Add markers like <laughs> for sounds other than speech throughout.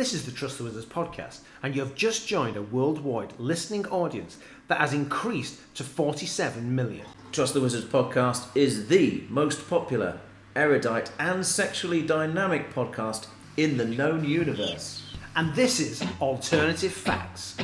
This is the Trust the Wizards podcast, and you have just joined a worldwide listening audience that has increased to 47 million. Trust the Wizards podcast is the most popular, erudite, and sexually dynamic podcast in the known universe. And this is Alternative Facts.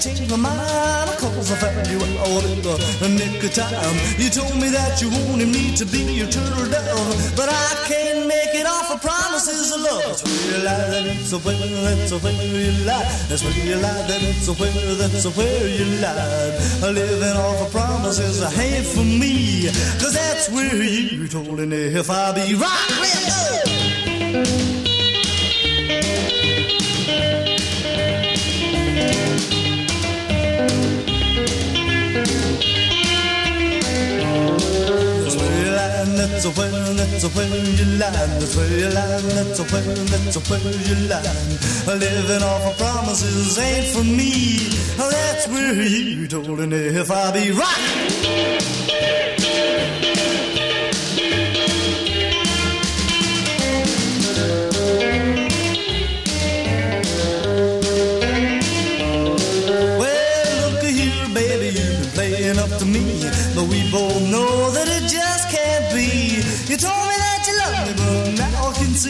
Changed my mind cause I found you out in the nick of time. You told me that you wanted me to be your turtle dove, but I can't make it off of promises of love. That's where you lie, that's where, that's where you lie. That's where you lie, that's where, that's where you lie. Living off of promises ain't for me, cause that's where you told me if I be right. Well, That's that's where, that's where you lie. That's where you lie, that's where, that's where you lie. Living off of promises ain't for me. That's where you told me if I be right. Well, look here, baby, you've been playing up to me, but we both know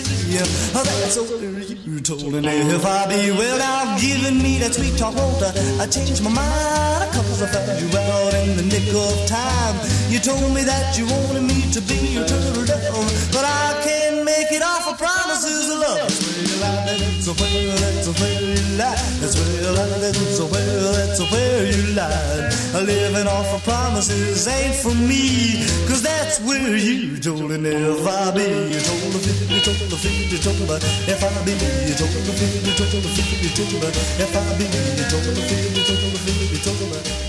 see that's where you told me if I be well now giving me that sweet talk water. I changed my mind cause I found you out in the nick of time. You told me that you wanted me to be your turtle dove, but I can't make it off of promises of love. That's where you lie, that's where, you lie. That's where you lie, that's where, that's where you lie. Living off of promises ain't for me, cause that's where you if I be. You told the fib, you told the fib, you told if I be. You told the fib, you told you told if I be. You told you told you told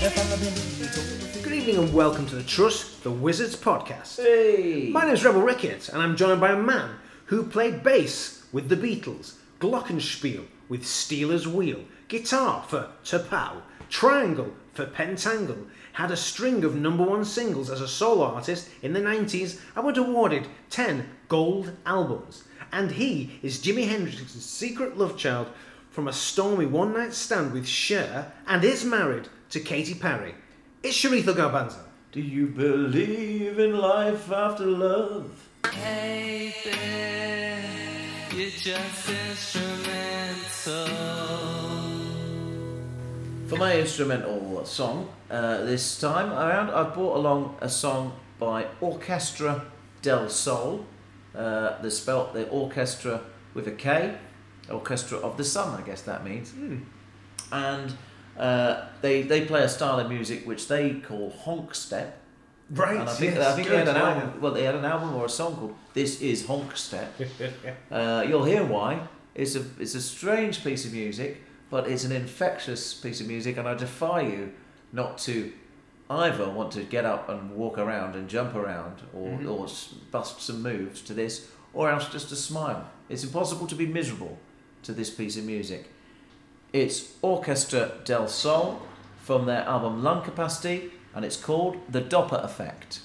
evening and welcome to the Trust the Wizards podcast. Hey! My name is Rebel Ricketts and I'm joined by a man who played bass with the Beatles, glockenspiel with Stealers Wheel, guitar for Tapow, triangle for Pentangle, had a string of number one singles as a solo artist in the 90s and was awarded 10 gold albums. And he is Jimi Hendrix's secret love child from a stormy one night stand with Cher and is married to Katy Perry. It's Sharitha Garbanzo. Do you believe in life after love? Hey, babe, you're just instrumental. For my instrumental song, uh, this time around, I've brought along a song by Orkestra del Sol. Uh, they spelt the orchestra with a K, Orchestra of the Sun, I guess that means. And uh, they they play a style of music which they call honk step. Right, And I think, I think they had an album. Well, they had an album or a song called "This Is Honk Step." <laughs> uh, you'll hear why. It's a it's a strange piece of music, but it's an infectious piece of music, and I defy you not to either want to get up and walk around and jump around, or or bust some moves to this, or else just to smile. It's impossible to be miserable to this piece of music. It's Orkestra del Sol from their album Lung Capacity, and it's called The Doppler Effect.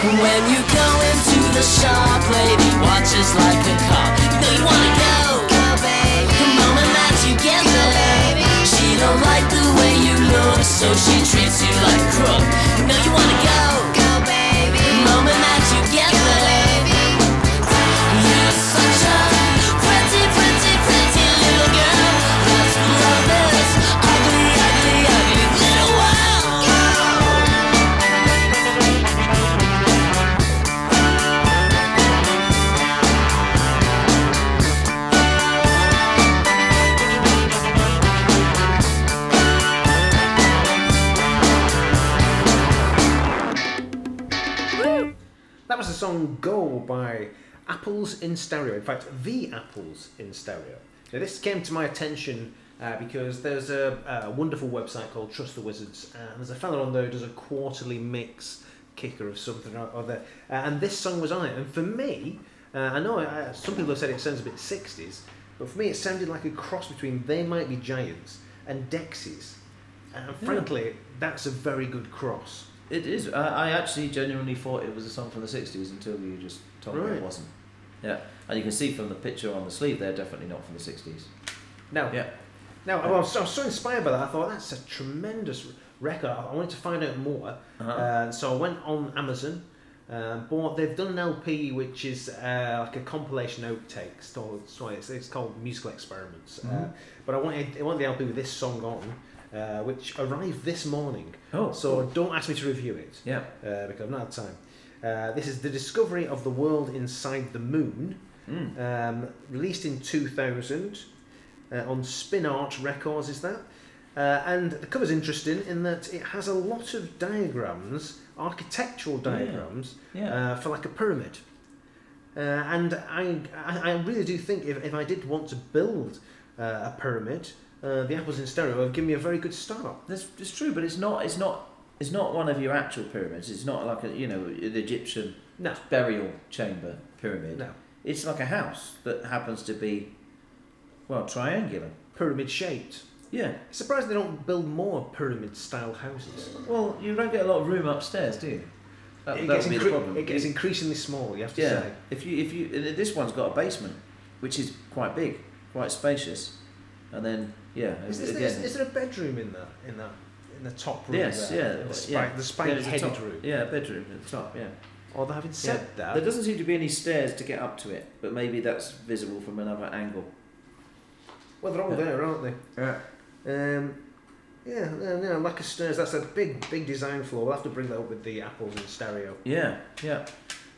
When you go into the shop, lady watches like a cop. You know you wanna go, go baby. The moment that you get there, she don't like the way you look, so she treats you like crook. You know you wanna go, Apples in Stereo. In fact, the Apples in Stereo. Now, this came to my attention uh, because there's a, a wonderful website called Trust the Wizards, and there's a fella on there who does a quarterly mix kicker of something or other, uh, and this song was on it. And for me, uh, I know uh, some people have said it sounds a bit 60s, but for me, it sounded like a cross between They Might Be Giants and Dexys. And frankly, that's a very good cross. It is. I, I actually genuinely thought it was a song from the 60s until you just told me it wasn't. Yeah. And you can see from the picture on the sleeve, they're definitely not from the 60s. Now, Yeah. Now, I was, I was so inspired by that. I thought that's a tremendous record. I wanted to find out more, Uh-huh. uh, so I went on Amazon. Um, bought. They've done an LP which is uh, like a compilation outtakes. So, sorry, it's, it's called Musical Experiments. Uh, Mhm. but I wanted I wanted the LP with this song on, uh, which arrived this morning. Oh, So don't ask me to review it Yeah. uh, because I've not had time. Uh, this is the discovery of the world inside the moon. Mm. Um, released in 2000 uh, on Spin Art Records, is that? Uh, and the cover's interesting in that it has a lot of diagrams, architectural diagrams, Yeah. uh, for like a pyramid. Uh, and I, I, really do think if, if I did want to build uh, a pyramid, uh, the apples in stereo have given me a very good start. That's it's true, but it's not. It's not. It's not one of your actual pyramids. It's not like a you know the Egyptian No, burial chamber pyramid. no, It's like a house that happens to be, well, triangular. pyramid shaped. Yeah. It's Surprised they don't build more pyramid style houses. Well, you don't get a lot of room upstairs, do you? That, it, gets incre- problem. it gets increasingly small, you have to yeah. say. If you if you this one's got a basement, which is quite big, quite spacious, and then yeah, Is, again. is, is, is there a bedroom in that in that in the top room? Yes, there? yeah, the, spi- yeah. the Yeah, spiny headed top- room. Yeah, bedroom at the top. Yeah. Although having said Yeah. that, There doesn't seem to be any stairs to get up to it, but maybe that's visible from another angle. well, they're all Yeah. there, aren't they? Yeah. Um, Yeah, no, like a Stairs, that's a big, big design flaw. We'll have to bring that up with the Apples in stereo. Yeah, yeah.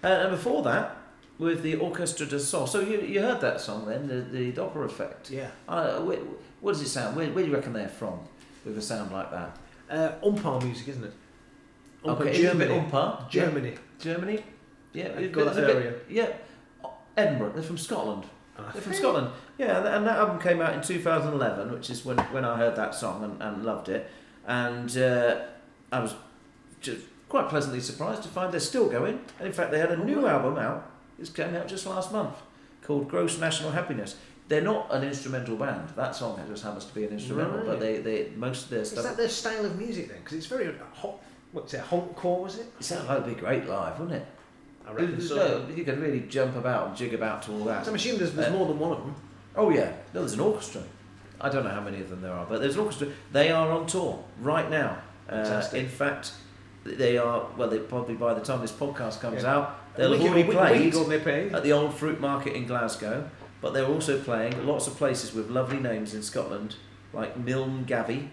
Uh, and before that, with the Orkestra de Sol. So you, you heard that song then, the, the Doppler effect. Yeah. Uh, where, what does it sound? Where, where do you reckon they're from with a sound like that? Uh, oompah music, isn't it? Oompah, Okay, it a bit Germany. oompah? Germany. Germany? Yeah, it- go that a bit- area. Yeah. Edinburgh, they're from Scotland. Ah, They're from Scotland. Yeah, and- that album came out in 2011, which is when, when I heard that song and, and loved it. And uh, I was just quite pleasantly surprised to find they're still going. And in fact, they had a Oh, new right. album out. It's came out just last month called Gross National Happiness. They're not an instrumental band. That song just happens to be an instrumental, Right. but they, they most of their stuff. Is that their style of music then? Because it's very hot. What's it? Honkcore was it? It sounded like it'd be great live, wouldn't it? I reckon so. no- you could really jump about and jig about to all that. So I'm assuming there's, there's Uh, more than one of them. Oh yeah, no, there's an orchestra. I don't know how many of them there are, but there's an orchestra. They are on tour right now. Uh, Fantastic. in fact, they are. Well, they probably by the time this podcast comes Yeah. out, they'll have already a week- a week played ago they played. at the Old Fruit Market in Glasgow. But they're also playing lots of places with lovely names in Scotland, like Milngavie,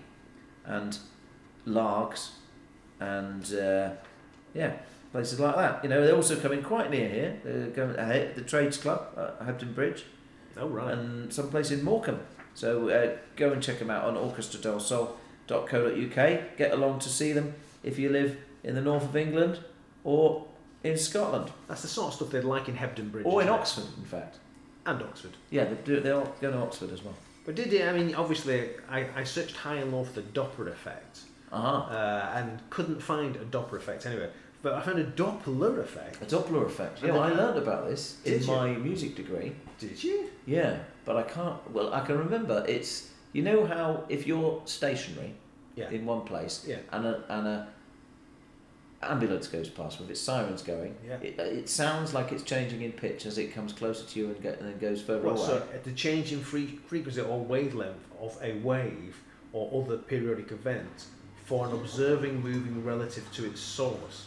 and Largs, and uh, yeah, places like that. You know, they're also coming quite near here. They're going ahead, the Trades Club at Hebden Bridge Oh right. and someplace in Morecambe. So uh, go and check them out on orchestradelsol.co.uk. Get along to see them if you live in the north of England or in Scotland That's the sort of stuff they'd like in Hebden Bridge. or in it? Oxford, in fact. And Oxford. Yeah, they do. They're all going to Oxford as well. But did it? I mean, obviously, I, I searched high and low for the Doppler effect Uh huh. uh, and couldn't find a Doppler effect anywhere. But I found a Doppler effect. A Doppler effect. Yeah, well, I learned about this in you? my music degree. Did you? Yeah, but I can't. Well, I can remember. It's you know how if you're stationary Yeah. in one place Yeah. and a and a ambulance goes past with its sirens going, Yeah. it, it sounds like it's changing in pitch as it comes closer to you and, go, and then goes further Well, away. so uh, the change in frequency or wavelength of a wave or other periodic event for an observing moving relative to its source,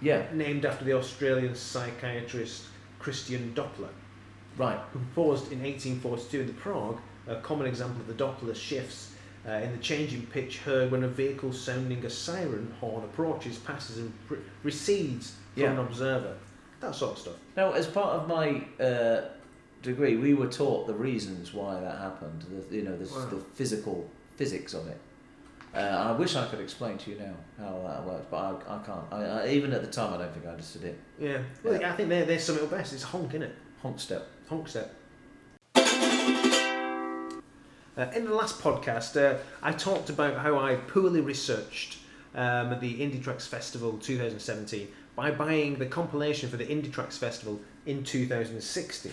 yeah, named after the Australian psychiatrist Christian Doppler, right. who proposed in 1842 in the Prague a common example of the Doppler shifts uh, in the changing pitch heard when a vehicle sounding a siren horn approaches, passes, and recedes from Yeah. an observer. That sort of stuff. Now, as part of my uh, degree, we were taught the reasons why that happened. The, you know, the, Wow. the physical physics of it. Uh, and I wish I could explain to you now how that works, but I, I can't. I, I, even at the time, I don't think I understood it. Yeah. Well, Yeah. I think they're, they sum it up best. It's honk, isn't it? Honk step. Honk step. Uh, in the last podcast, uh, I talked about how I poorly researched um, the Indietracks Festival 2017 by buying the compilation for the Indietracks Festival in 2016.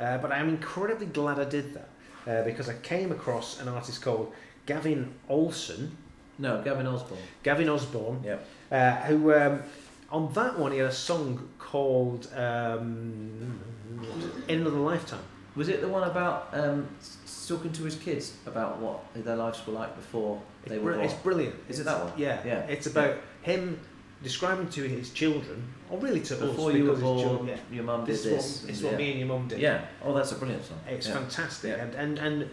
Uh, but I'm incredibly glad I did that uh, because I came across an artist called Gavin Olson, No, Gavin Osborne. Gavin Osborne, Yep. uh, who um, on that one he had a song called um, "In Another Lifetime." Was it the one about um, s- talking to his kids about what their lives were like before they It's, were br- born? it's brilliant. Is it that one? Yeah, Yeah. It's about him describing to his children, or really to Before us, you were his children- born, yeah. your mum did This this. what, is and what me and your mum did. Yeah. Oh, that's a brilliant song. It's yeah. fantastic, Yeah. and and and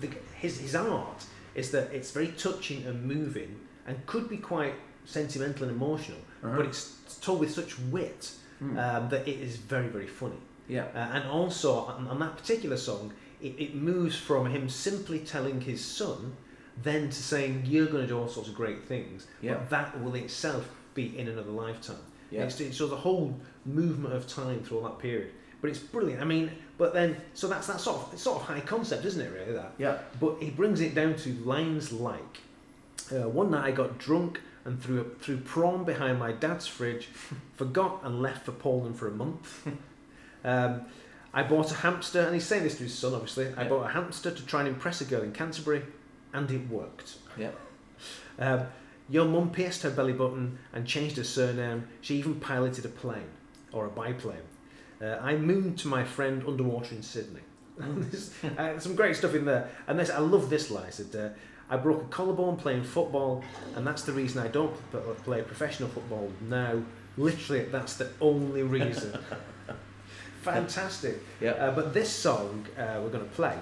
the, his his art is that it's very touching and moving, and could be quite sentimental and emotional, Uh-huh. but it's told with such wit Mm. um, that it is very very funny. yeah. Uh, and also on, on that particular song, it, it moves from him simply telling his son, then to saying you're going to do all sorts of great things. Yeah. But that will itself be in another lifetime. Yeah. It's, it's of the whole movement of time through all that period. But it's brilliant. I mean, but then so that's that sort of it's sort of high concept, isn't it? Really that. Yeah. But he brings it down to lines like, uh, "One night I got drunk and threw a, threw prawn behind my dad's fridge, <laughs> forgot and left for Poland for a month. <laughs> um, I bought a hamster, and he's saying this to his son, obviously. I Yeah. bought a hamster to try and impress a girl in Canterbury, and it worked. Yeah. Um, your mum pierced her belly button and changed her surname. She even piloted a plane or a biplane. Uh, I mooned to my friend underwater in Sydney. <laughs> Uh, some great stuff in there. And this, I love this line. It said, uh, I broke a collarbone playing football, and that's the reason I don't play professional football now. Literally, that's the only reason. <laughs> Fantastic. Yeah. Uh, but this song uh, we're going to play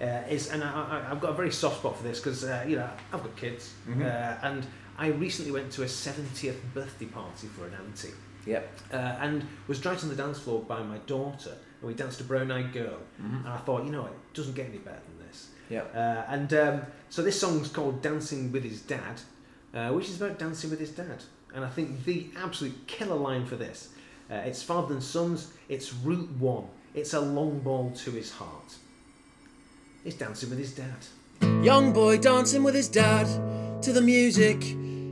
uh, is, and I, I, I've got a very soft spot for this because uh, you know I've got kids, Mhm. uh, and I recently went to a 70th birthday party for an auntie, Yep. uh, and was dragged on the dance floor by my daughter, and we danced a Brown Eyed Girl, Mhm. and I thought, you know, it doesn't get any better than this. Yep. Uh, and um, so this song's called Dancing with His Dad, uh, which is about dancing with his dad. And I think the absolute killer line for this, uh, it's father and sons, it's Route 1, it's a long ball to his heart. He's dancing with his dad. Young boy dancing with his dad to the music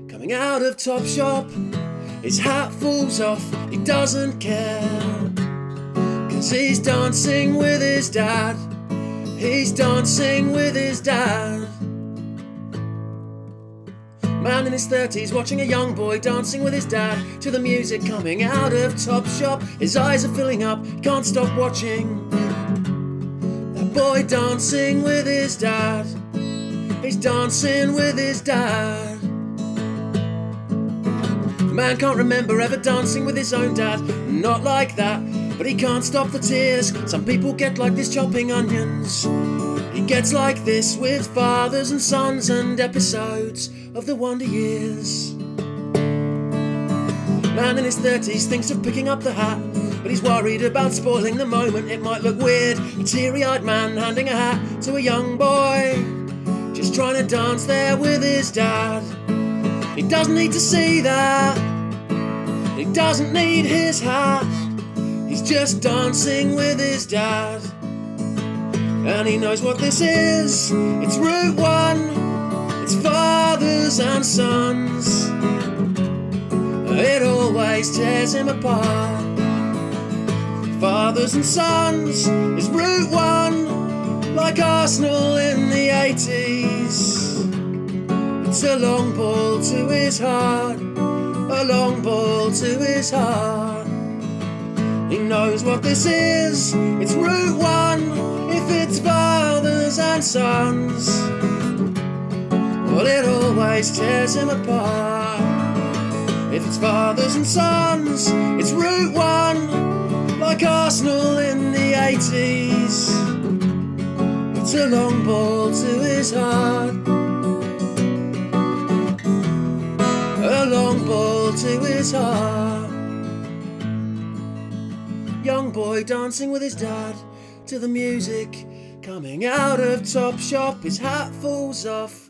coming out of Topshop. His hat falls off, he doesn't care. Cause he's dancing with his dad. He's dancing with his dad. Man in his 30s watching a young boy dancing with his dad to the music coming out of Topshop. His eyes are filling up, can't stop watching. That boy dancing with his dad. He's dancing with his dad. Man can't remember ever dancing with his own dad. Not like that, but he can't stop the tears. Some people get like this chopping onions. He gets like this with fathers and sons and episodes of the Wonder Years. Man in his 30s thinks of picking up the hat, but he's worried about spoiling the moment. It might look weird. A teary eyed man handing a hat to a young boy, just trying to dance there with his dad. He doesn't need to see that, he doesn't need his hat. He's just dancing with his dad. And he knows what this is. It's Route One. It's fathers and sons. It always tears him apart. Fathers and sons is Route One, like Arsenal in the 80s. It's a long ball to his heart, a long ball to his heart. He knows what this is. It's Route One. If it's fathers and sons, well, it always tears him apart. If it's fathers and sons, it's Route One, like Arsenal in the 80s. It's a long ball to his heart. A long ball to his heart. Young boy dancing with his dad to the music coming out of Topshop. His hat falls off,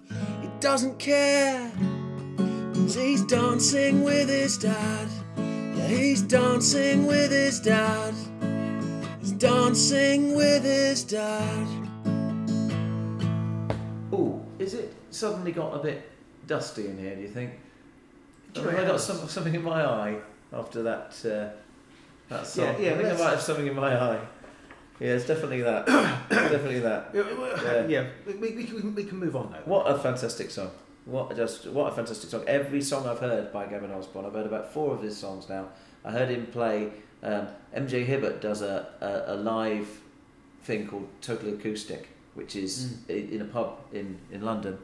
doesn't care. 'Cause he's dancing with his dad. Yeah, he's dancing with his dad. He's dancing with his dad. Ooh, is it suddenly got a bit dusty in here? Do you think? Do you Have know I got some, something in my eye after that? Uh, that song. Yeah, yeah, I think I might have something in my eye. Yeah, it's definitely that. <coughs> definitely that. Yeah, yeah we, we, we, can, we can move on now. What a fantastic song! What just what a fantastic song! Every song I've heard by Gavin Osborne, I've heard about four of his songs now. I heard him play. Um, MJ Hibbert does a, a, a live thing called Total Acoustic, which is i in a pub in, in London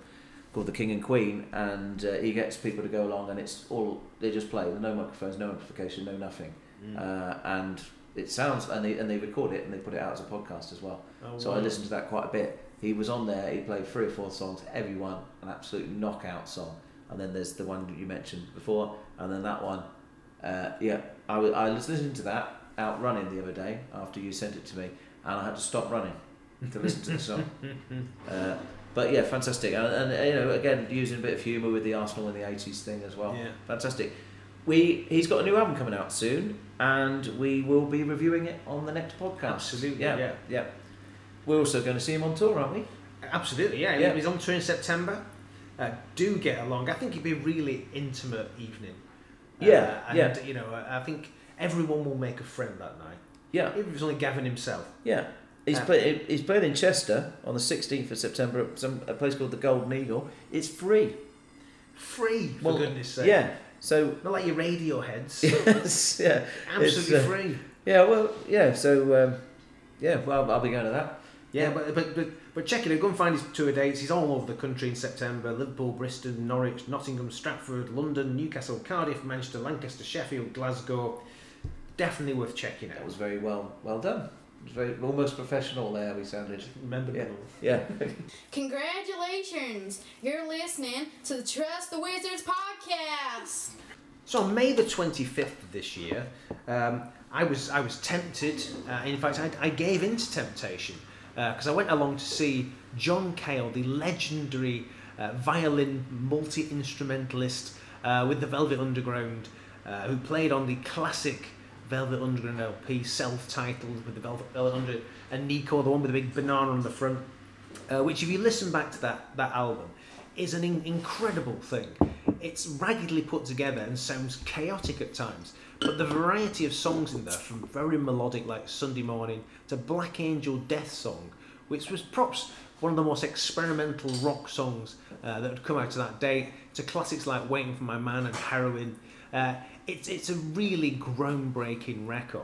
called the King and Queen, and uh, he gets people to go along, and it's all they just play. No microphones, no amplification, no nothing, Mm. uh, and it sounds and they and they record it and they put it out as a podcast as well. Oh, So I listened to that quite a bit. He was on there. He played three or four songs. Every one an absolute knockout song. And then there's the one that you mentioned before, and then that one. Uh, yeah, I wa- I was listening to that out running the other day after you sent it to me, and I had to stop running to listen to the song. <laughs> Uh, but yeah, fantastic, and, and you know, again, using a bit of humour with the Arsenal in the '80s thing as well. Yeah. Fantastic. We he's got a new album coming out soon, and we will be reviewing it on the next podcast. Absolutely, yeah, yeah. yeah. We're also going to see him on tour, aren't we? Absolutely, yeah. Yeah. He's on tour in September. Uh, do get along. I think it'd be a really intimate evening. Uh, Yeah, and, yeah. You know, I think everyone will make a friend that night. Yeah, Even if it was only Gavin himself. yeah. He's Uh, play, he's playing in Chester on the 16th of September at some a place called the Golden Eagle. It's free. Free, for Well, goodness sake. Yeah. So Not like your Radioheads. <laughs> yes, yeah, Absolutely uh, free. yeah. Well, yeah. So um, yeah, well, I'll be going to that. Yeah, but, but but but check it out. Go and find his tour dates. He's all over the country in September: Liverpool, Bristol, Norwich, Nottingham, Stratford, London, Newcastle, Cardiff, Manchester, Lancaster, Sheffield, Glasgow. Definitely worth checking That out. was very well well done. Very, almost professional there. We sounded. Remember Yeah. Yeah. <laughs> Congratulations! You're listening to the Trust the Wizards podcast. So on May the 25th of this year, um, I was I was tempted. Uh, in fact, I, I gave in to temptation because I went along to see John Cale, the legendary uh, violin multi instrumentalist uh, with the Velvet Underground, uh, who played on the classic Velvet Underground LP, self-titled with the Velvet, Velvet Underground, and Nico, the one with the big banana on the front. Uh, which, if you listen back to that that album, is an in- incredible thing. It's raggedly put together and sounds chaotic at times, but the variety of songs in there, from very melodic like Sunday Morning to Black Angel Death Song, which was props one of the most experimental rock songs uh, that had come out to that date, to classics like Waiting for My Man and Heroin. Uh, it's, it's a really groundbreaking record.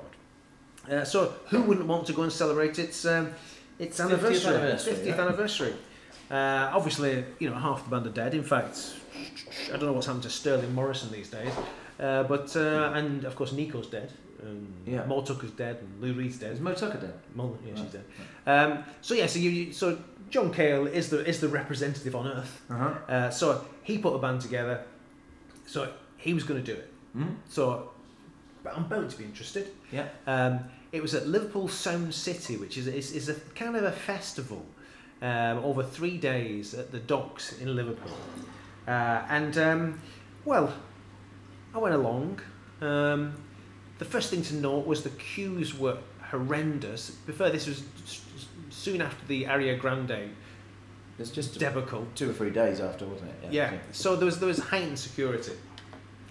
Uh, so who wouldn't want to go and celebrate its um, its 50th anniversary, anniversary, 50th yeah. anniversary? Uh, obviously, you know half the band are dead. In fact, I don't know what's happened to Sterling Morrison these days, uh, but uh, and of course Nico's dead. Um, Yeah. Mo Tucker's dead, and Lou Reed's dead. Is Mo Tucker dead? Mo, yeah, she's Right, dead. Um, so yeah, so you, you so John Cale is the is the representative on Earth. Uh-huh. Uh, so he put a band together. So he was going to do it. Mm? So but I'm bound to be interested. Yeah. Um, it was at Liverpool Sound City, which is, is, is a kind of a festival um, over three days at the docks in Liverpool. Uh, and, um, well, I went along. Um, the first thing to note was the queues were horrendous. Before this was soon after the Ariana Grande It's just debacle. two or three days after, wasn't it? Yeah. So there was there was heightened security.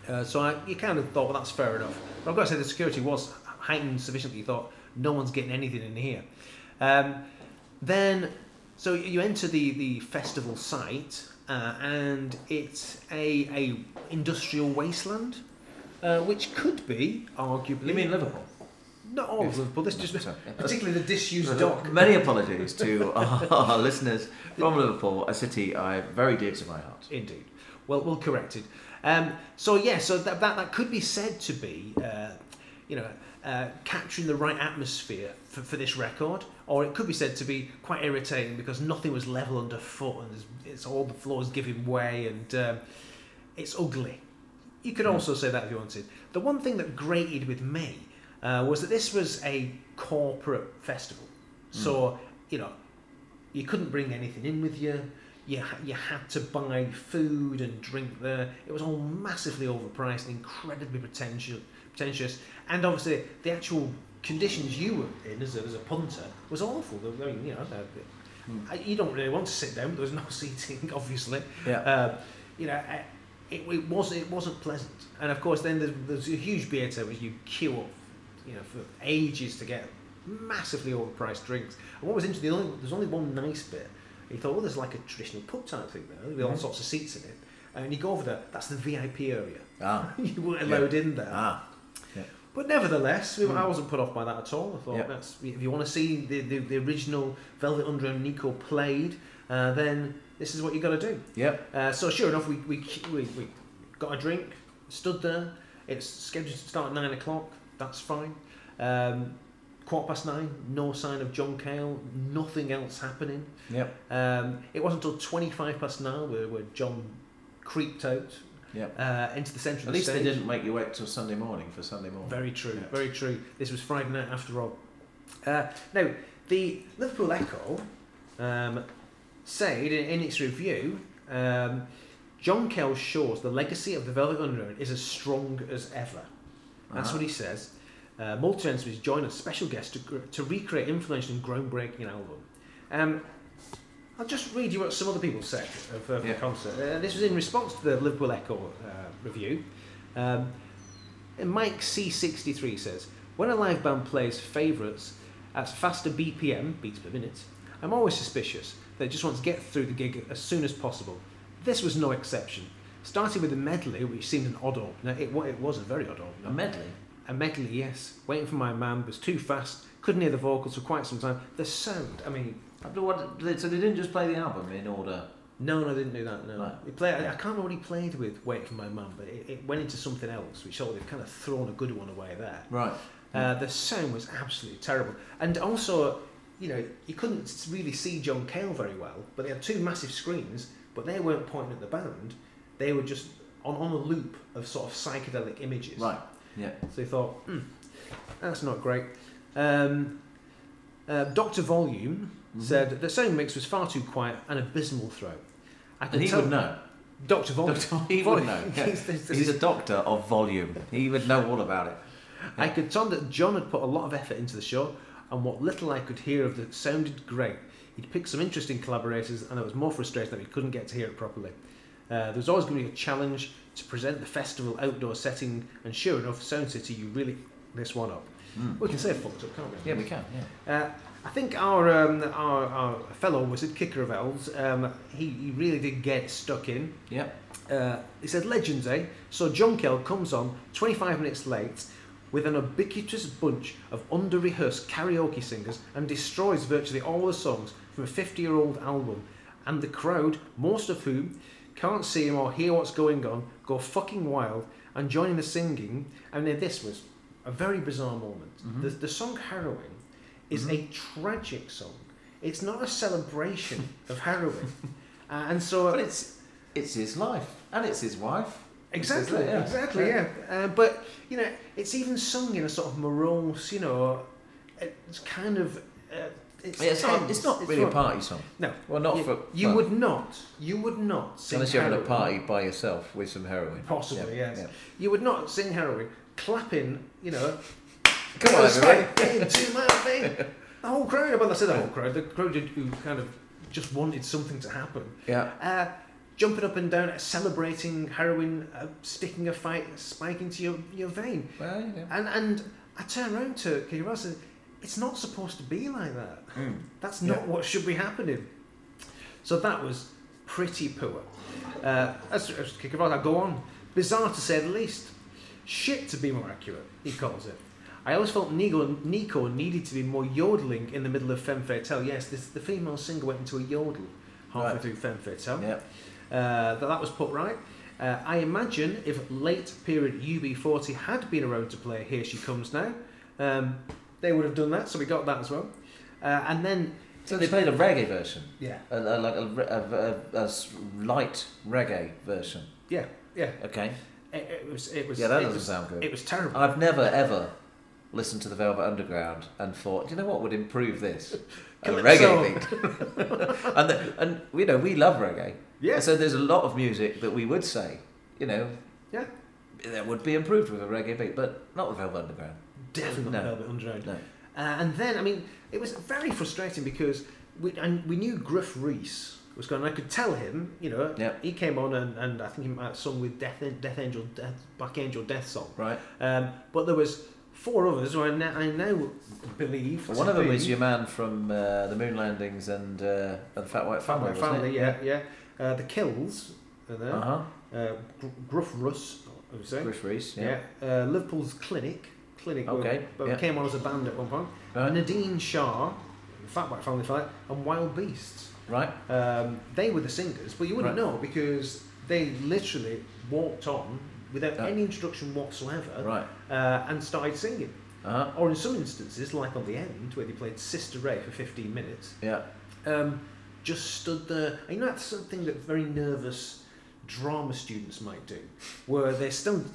Uh, so I, you kind of thought, well, that's fair enough. But I've got to say, the security was heightened sufficiently. You thought no one's getting anything in here. Um, then, so you enter the the festival site, uh, and it's a a industrial wasteland, uh, which could be arguably. You mean Liverpool? not all of Liverpool? This just Sorry. <laughs> particularly the disused dock. Many apologies to <laughs> our, our listeners from Liverpool, a city I very dear to my heart. Indeed. Well, well corrected. Um, so yeah, so that, that that could be said to be, uh, you know, uh, capturing the right atmosphere for, for this record, or it could be said to be quite irritating because nothing was level underfoot and it's all the floors giving way and um, it's ugly. You could also say that if you wanted. The one thing that grated with me uh, was that this was a corporate festival, so you know you couldn't bring anything in with you. You, you had to buy food and drink there. It was all massively overpriced and incredibly pretentious. pretentious. And obviously, the actual conditions you were in as a, as a punter was awful. I mean, you know, I- you don't really want to sit down. There was no <laughs> seating, obviously. Yeah. Uh, you know, uh, it, it was it wasn't pleasant. And of course, then there's, there's a huge beer which you queue up, you know, for ages to get massively overpriced drinks. And what was interesting, the only, there's only one nice bit. You thought, well, there's like a traditional pub type thing there with all Mhm. sorts of seats in it. And you go over there, that's the VIP area. Ah. <laughs> you weren't allowed in there. Ah. But nevertheless, we, I wasn't put off by that at all. I thought, Yeah. that's, if you want to see the, the, the original Velvet Underground Nico played, uh, then this is what you've got to do. Yep. Uh, so sure enough, we, we, we, we got a drink, stood there. It's scheduled to start at nine o'clock. That's fine. Um, quarter past nine, no sign of John Cale. Nothing else happening. Yep. Um, it wasn't until twenty-five past nine where, where John creeped out Yep. uh, into the centre At the least they didn't make you wait till Sunday morning for Sunday morning. Very true, Yeah. very true. This was Friday night after all. Uh, now, the Liverpool Echo um, said in, in its review, um, John Cale shows the legacy of the Velvet Underground is as strong as ever. That's Ah. what he says. Uh, Multi is joined as special guest to, to recreate influential and groundbreaking album. Um, I'll just read you what some other people said of, of Yeah. the concert. Uh, this was in response to the Liverpool Echo uh, review. Um, Mike C63 says, When a live band plays favourites at faster BPM, beats per minute, I'm always suspicious. They just want to get through the gig as soon as possible. This was no exception. Starting with a medley, which seemed an odd opener, it, it was a very odd opener. A medley. A medley, yes. Waiting for my man was too fast. Couldn't hear the vocals for quite some time. The sound, I mean, what? So they didn't just play the album in order. no, no, I didn't do that. No, Right. played. I can't remember what he played with. Waiting for my man, but it, it went into something else, which sort of kind of thrown a good one away there. Right. Uh, the sound was absolutely terrible, and also, you know, you couldn't really see John Cale very well. But they had two massive screens, but they weren't pointing at the band; they were just on, on a loop of sort of psychedelic images. Right. Yeah. So he thought, hmm, that's not great. Um, uh, Doctor Volume Mm-hmm. said the sound mix was far too quiet and abysmal throughout. I And he would know. Doctor Volume. Doctor, he would know. yeah. <laughs> He's- this- this He's a doctor of volume. He would know all about it. I could tell that John had put a lot of effort into the show, and what little I could hear of it sounded great. He'd picked some interesting collaborators, and it was more frustrating that we couldn't get to hear it properly. Uh, there was always going to be a challenge to present the festival outdoor setting, and sure enough, Sound City, you really this one up. We can say fucked up, can't we? Yeah, we can. Yeah. Uh, I think our, um, our our fellow wizard, Kicker of Elves, um, he, he really did get stuck in. Yeah. Uh, he said, Legends, eh? So John Cale comes on 25 minutes late with an ubiquitous bunch of under rehearsed karaoke singers and destroys virtually all the songs from a 50 year old album. And the crowd, most of whom can't see him or hear what's going on, go fucking wild and join in the singing. And then this was a very bizarre moment. The, the song Heroin is a tragic song, it's not a celebration of <laughs> heroin. Uh, and so But it's it's his life and it's his wife. Exactly, yeah. exactly, yeah. Uh, but you know, it's even sung in a sort of morose, you know, it's kind of. Uh, it's, Yeah, it's not. It's not really a party song. No, Well, not you, for you well, would not. You would not sing unless you're having a party by yourself with some heroin. Possibly, Yeah, yes. yeah. You would not sing heroin, clapping, you know. Come on, everybody. Into my vein. <laughs> The whole crowd. Well, I said the whole crowd. The crowd who kind of just wanted something to happen. Yeah. Uh, jumping up and down, celebrating heroin, uh, sticking a fight, spike into your, your vein. Well, yeah. And and I turned around to Ross and it's not supposed to be like that. That's not Yeah. what should be happening. So that was pretty poor. Uh, as, as Kiki Ross, I go on. Bizarre to say the least. Shit to be more accurate, he calls it. I always felt Nico, Nico needed to be more yodeling in the middle of Femme Fatale. Yes, this, the female singer went into a yodel halfway Right. through Femme Fatale Yeah. uh, that that was put right. Uh, I imagine if late period UB40 had been around to play Here She Comes Now, um, they would have done that, so we got that as well. Uh, and then, So they played a reggae version, yeah, a, a, like a, a, a, light reggae version. yeah, yeah, Okay. it, it was, it was, Yeah, that it doesn't was, sound good. It was terrible. I've never ever listened to the Velvet Underground and thought, "Do you know what would improve this? <laughs> A reggae beat. <laughs> and the, and you know we love reggae. Yeah. So there's a lot of music that we would say, you know, yeah, that would be improved with a reggae beat, but not the Velvet Underground. Definitely No. Velvet Underground. No. Uh, and then, I mean, it was very frustrating because we, and we knew Griff Rhys was going. I could tell him, you know, Yep. he came on and, and I think he might have sung with Death, Death Angel, Death, Black Angel Death Song. Right. Um, but there was four others who I, na- I now believe. Well, one of them be- is your man from uh, the Moonlandingz and uh, and Fat White Family. Family, wasn't family yeah, yeah. Uh, the Kills are there. Uh huh. Uh, Gr- Gruff Russ, I would say. Chris Reese. yeah. Yeah. Uh, Liverpool's Clinic. Clinic. Okay, But yeah. came on as a band at one point. Right. Nadine Shah, Fat White Family Fight, and Wild Beasts. Right. Um, they were the singers, but you wouldn't Right. know because they literally walked on without Yeah. any introduction whatsoever Right. uh, and started singing. Uh huh. Or in some instances, like on the end, where they played Sister Ray for 15 minutes, Yeah. um, just stood there. And you know, that's something that very nervous drama students might do, where they stand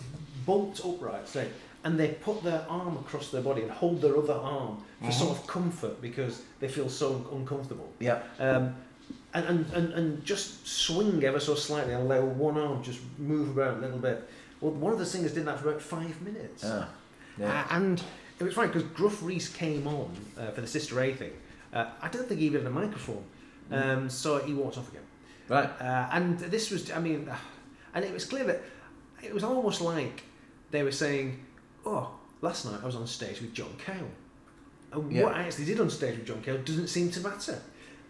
bolt upright, say, and they put their arm across their body and hold their other arm for sort of comfort because they feel so uncomfortable. Yeah. Um, and, and, and, and just swing ever so slightly and let one arm just move around a little bit. Well, one of the singers did that for about five minutes. Ah. Yeah. Uh, and it was funny because Gruff Rhys came on uh, for the Sister Ray thing. Uh, I don't think he even had a microphone, um, so he walked off again. Right. Uh, and this was, I mean, uh, and it was clear that it was almost like they were saying, "Oh, last night I was on stage with John Cale." And Yeah. what I actually did on stage with John Cale doesn't seem to matter.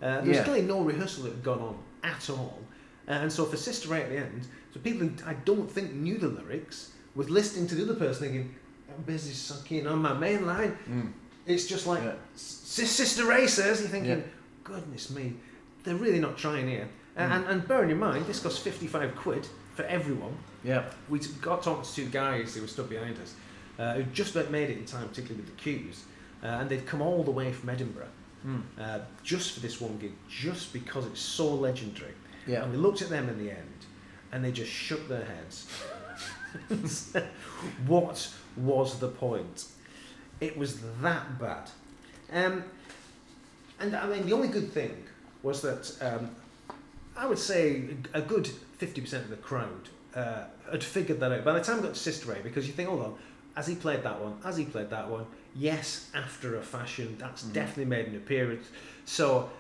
Uh, there was Yeah. clearly no rehearsal that had gone on at all. Uh, and so for Sister Ray at the end, so people who I don't think knew the lyrics was listening to the other person thinking, I'm busy sucking on my main line. Mm. It's just like, Yeah. Sister Ray says, you're thinking, Yeah. goodness me, they're really not trying here. And, Mm. and, and bearing in mind, this costs 55 quid for everyone. Yeah. We got talking to two guys who were stood behind us. Uh, who just about made it in time, particularly with the queues, uh, and they'd come all the way from Edinburgh Mm. uh, just for this one gig, just because it's so legendary. Yeah. And we looked at them in the end, and they just shook their heads. <laughs> what was the point? It was that bad. Um, and I mean, the only good thing was that um, I would say a good 50% of the crowd uh, had figured that out. By the time I got to Sister Ray, because you think, hold on, as he played that one, as he played that one, yes, after a fashion, that's Mhm. definitely made an appearance. So,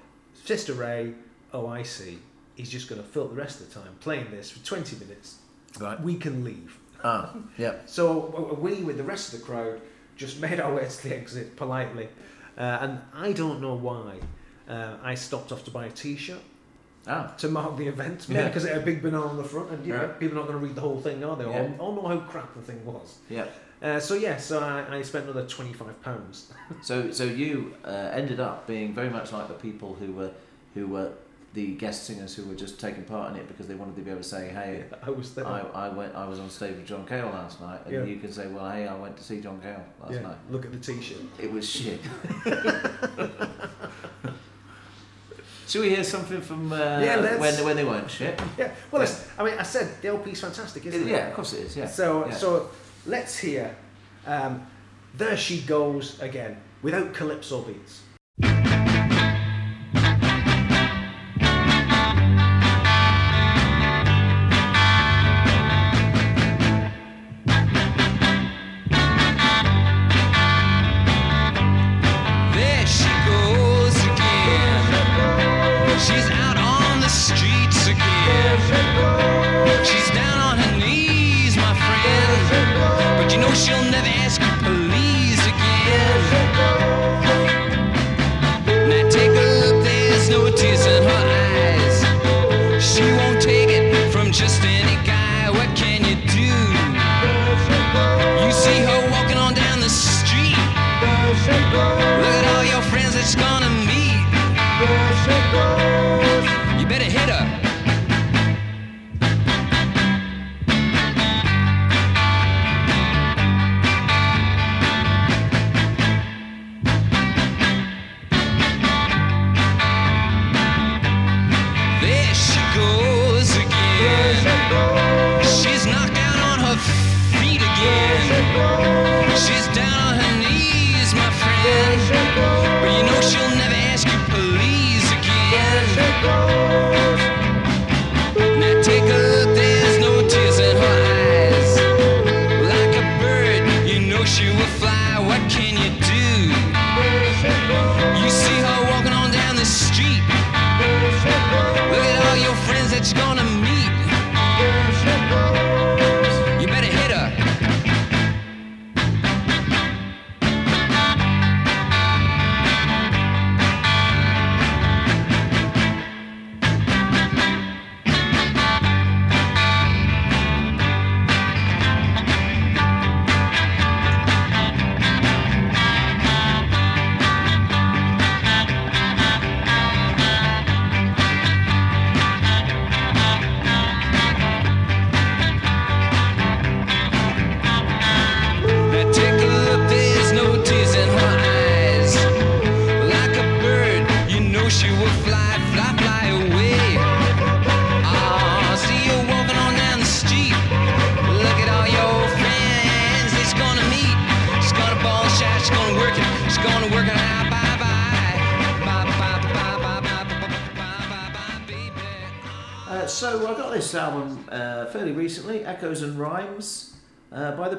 Sister Ray, oh, I see, he's just going to fill the rest of the time playing this for 20 minutes. Right. We can leave. Ah, <laughs> yeah. So we, with the rest of the crowd, just <laughs> made our way to the exit politely. Uh, and I don't know why uh, I stopped off to buy a T-shirt Ah, to mark the event. Maybe Yeah. because it had a big banana on the front, and you know, people are not going to read the whole thing, are they? Or, Yeah. or know how crap the thing was. yeah. Uh, so yeah, so I, I spent another twenty-five pounds. <laughs> So, so you uh, ended up being very much like the people who were, who were the guest singers who were just taking part in it because they wanted to be able to say, "Hey, <laughs> I was there. I, I went, I was on stage with John Cale last night," and Yeah. you can say, "Well, hey, I went to see John Cale last yeah, night. look at the T-shirt. It was shit." <laughs> Should we hear something from uh, Yeah, when when they weren't shit? Yeah. Well. I mean, I said the LP's fantastic, isn't it? yeah, of course it is. Yeah. So, so let's hear. Um, there she goes again, without calypso beats.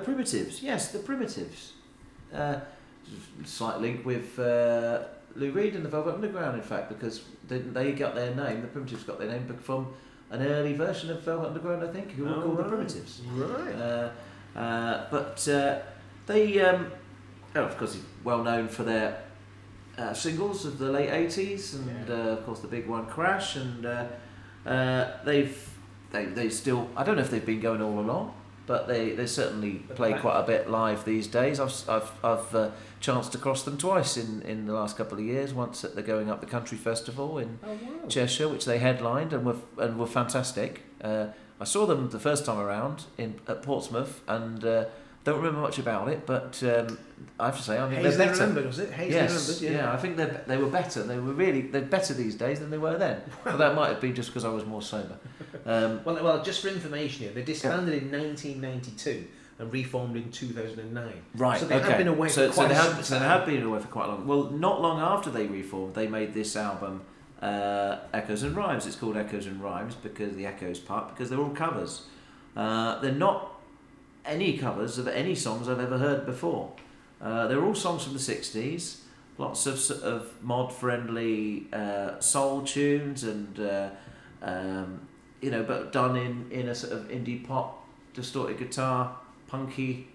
Primitives. Yes, the Primitives. Uh, slight link with uh, Lou Reed and the Velvet Underground, in fact, because they, they got their name. The Primitives got their name from an early version of Velvet Underground, I think, who were Oh, called the. Primitives. Right. Uh, uh, but uh, they, um, oh, of course, well known for their uh, singles of the late 80s and, Yeah. uh, of course, the big one, Crash. And they've, they, they still, I don't know if they've been going all along, but they, they certainly play quite a bit live these days. I've, I've, I've uh, chanced to cross them twice in, in the last couple of years. Once at the Going Up the Country Festival in Oh wow. Cheshire, which they headlined and were and were fantastic. Uh, I saw them the first time around in at Portsmouth, and uh, Don't remember much about it, but um, I have to say, I mean, Hazley they're better. remembered, was it? Hazley yes, remembered, yeah. I think they they were better. They were really they're better these days than they were then. <laughs> but that might have been just because I was more sober. Um, <laughs> Well, well, just for information here, they disbanded in 1992 and reformed in 2009. Right. So they okay. have been away so, for quite so they have, so they have been away for quite long. Well, not long after they reformed, they made this album, uh, Echoes and Rhymes. It's called Echoes and Rhymes because the Echoes part because they're all covers. Uh, they're not any covers of any songs I've ever heard before. Uh, they're all songs from the '60s. Lots of sort of mod-friendly uh, soul tunes and uh, um, you know, but done in in a sort of indie pop, distorted guitar, punky,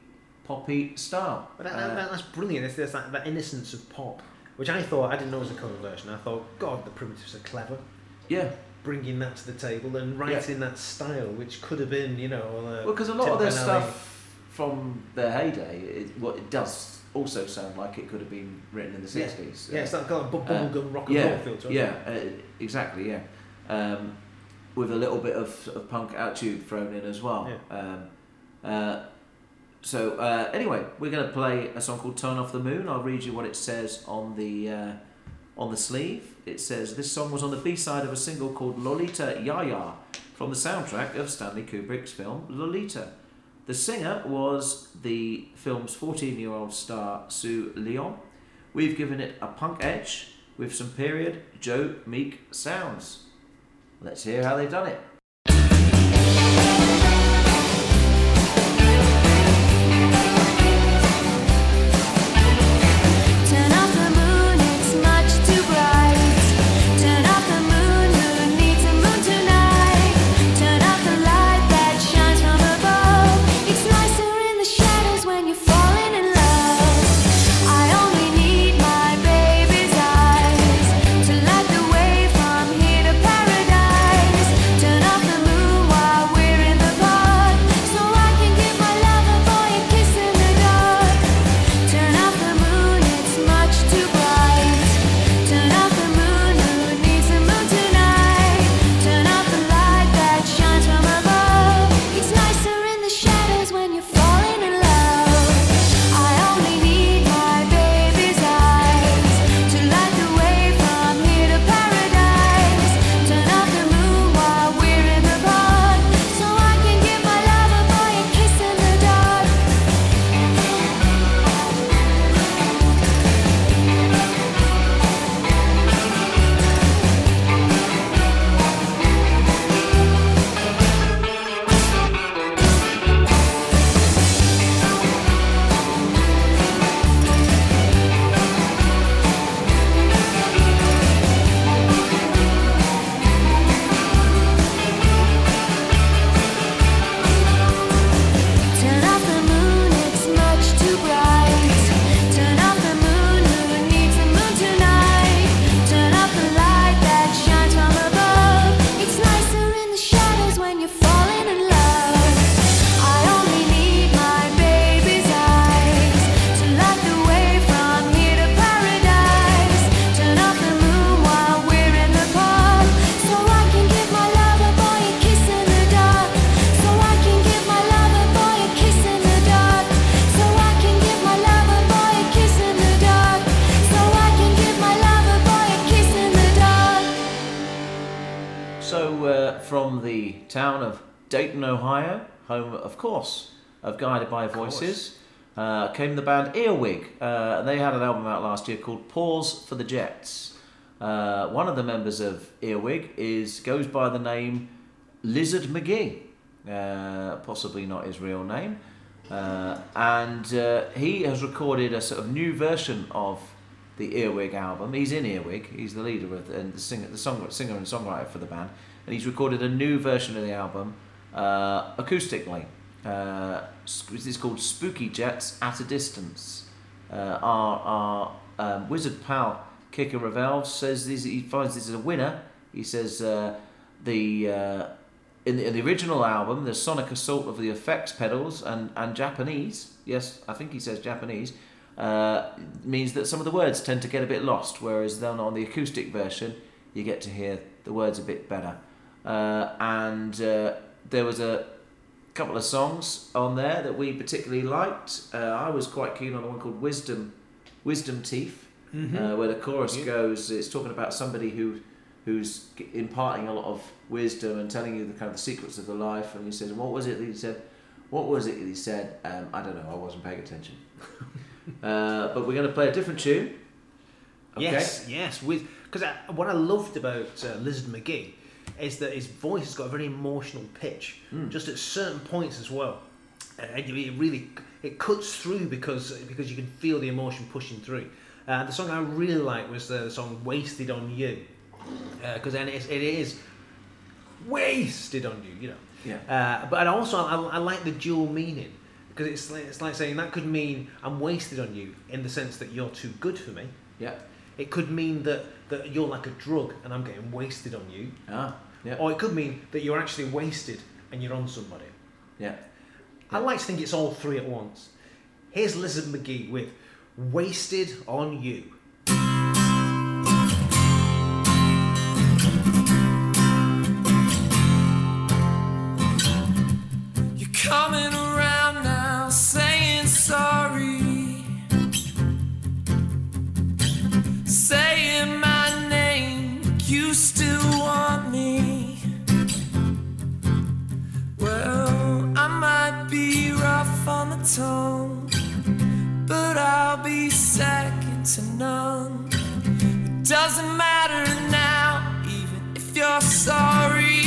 poppy style. But that, Uh, that, that's brilliant. It's, there's that, that innocence of pop, which I thought I didn't know was a cover version. I thought, God, the Primitives are clever, yeah. Bringing that to the table and writing that style, which could have been, you know, uh, Well, because a lot of their stuff from their heyday, it, what it does also sound like it could have been written in the Yeah. sixties. Yeah, it's that kind of bu- bubblegum rock and yeah, roll feel to it. yeah, uh, exactly, yeah. Um, with a little bit of, of punk attitude thrown in as well. Um, uh, so uh, anyway, we're going to play a song called "Turn Off the Moon." I'll read you what it says on the uh, on the sleeve. It says this song was on the B side of a single called "Lolita Ya Ya" from the soundtrack of Stanley Kubrick's film Lolita. The singer was the film's 14-year-old star Sue Lyon. We've given it a punk edge with some period Joe Meek sounds. Let's hear how they've done it. Guided by Voices, uh, came the band Earwig. Uh, and they had an album out last year called Pause for the Jets. Uh, one of the members of Earwig is goes by the name Lizard McGee, uh, possibly not his real name. Uh, and uh, he has recorded a sort of new version of the Earwig album. He's in Earwig. He's the leader of the, and the singer, the song, singer and songwriter for the band. And he's recorded a new version of the album uh, acoustically. Uh, it's called Spooky Jets at a Distance. Uh, our our um, wizard pal Kicker of Elves says this, he finds this as a winner. He says uh, the uh, in the, in the original album, the sonic assault of the effects pedals and, and Japanese, yes, I think he says Japanese, uh, means that some of the words tend to get a bit lost, whereas then on the acoustic version, you get to hear the words a bit better. Uh, and uh, there was a couple of songs on there that we particularly liked. Uh, I was quite keen on the one called Wisdom, Wisdom Teeth, uh, where the chorus goes. It's talking about somebody who, who's imparting a lot of wisdom and telling you the kind of the secrets of the life. And he says, "What was it that he said? What was it that he said? Um, I don't know. I wasn't paying attention." <laughs> uh, but we're going to play a different tune. Okay. Yes, yes. Because what I loved about uh, Lizard McGee is that his voice has got a very emotional pitch, just at certain points as well. Uh, and it really it cuts through because because you can feel the emotion pushing through. Uh, the song I really liked was the song "Wasted on You," because then it's, it is wasted on you, you know. Yeah. Uh, but also I, I like the dual meaning because it's like, it's like saying that could mean I'm wasted on you in the sense that you're too good for me. Yeah. It could mean that, that you're like a drug and I'm getting wasted on you. Ah. Yeah. Or it could mean that you're actually wasted and you're on somebody. Yeah. I like to think it's all three at once. Here's Lizard McGee with Wasted on You. None. It doesn't matter now, even if you're sorry.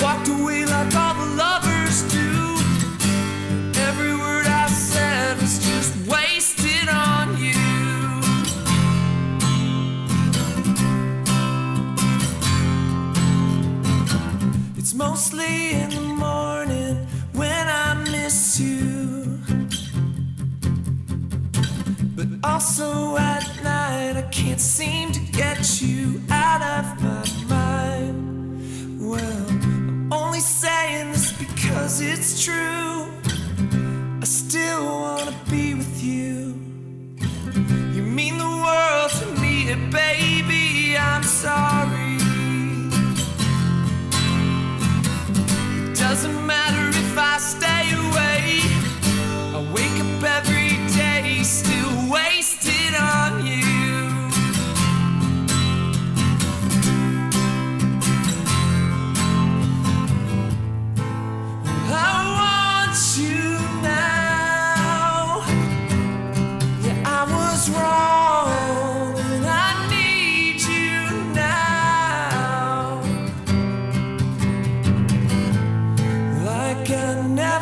Walked away like all the lovers do. Every word I said was just wasted on you. It's mostly also at night, I can't seem to get you out of my mind. Well, I'm only saying this because it's true. I still wanna be with you. You mean the world to me, and baby. I'm sorry. It doesn't matter if I stay away.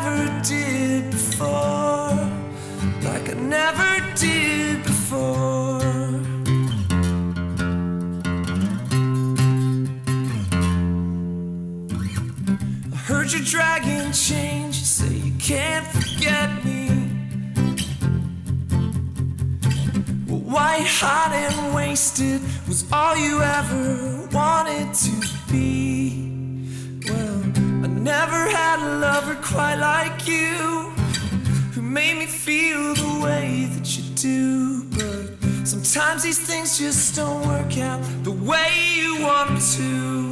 Never did before. Like I never did before. I heard your dragon change. You say you can't forget me. White hot and wasted was all you ever wanted to be. Never had a lover quite like you who made me feel the way that you do. But sometimes these things just don't work out the way you want them to.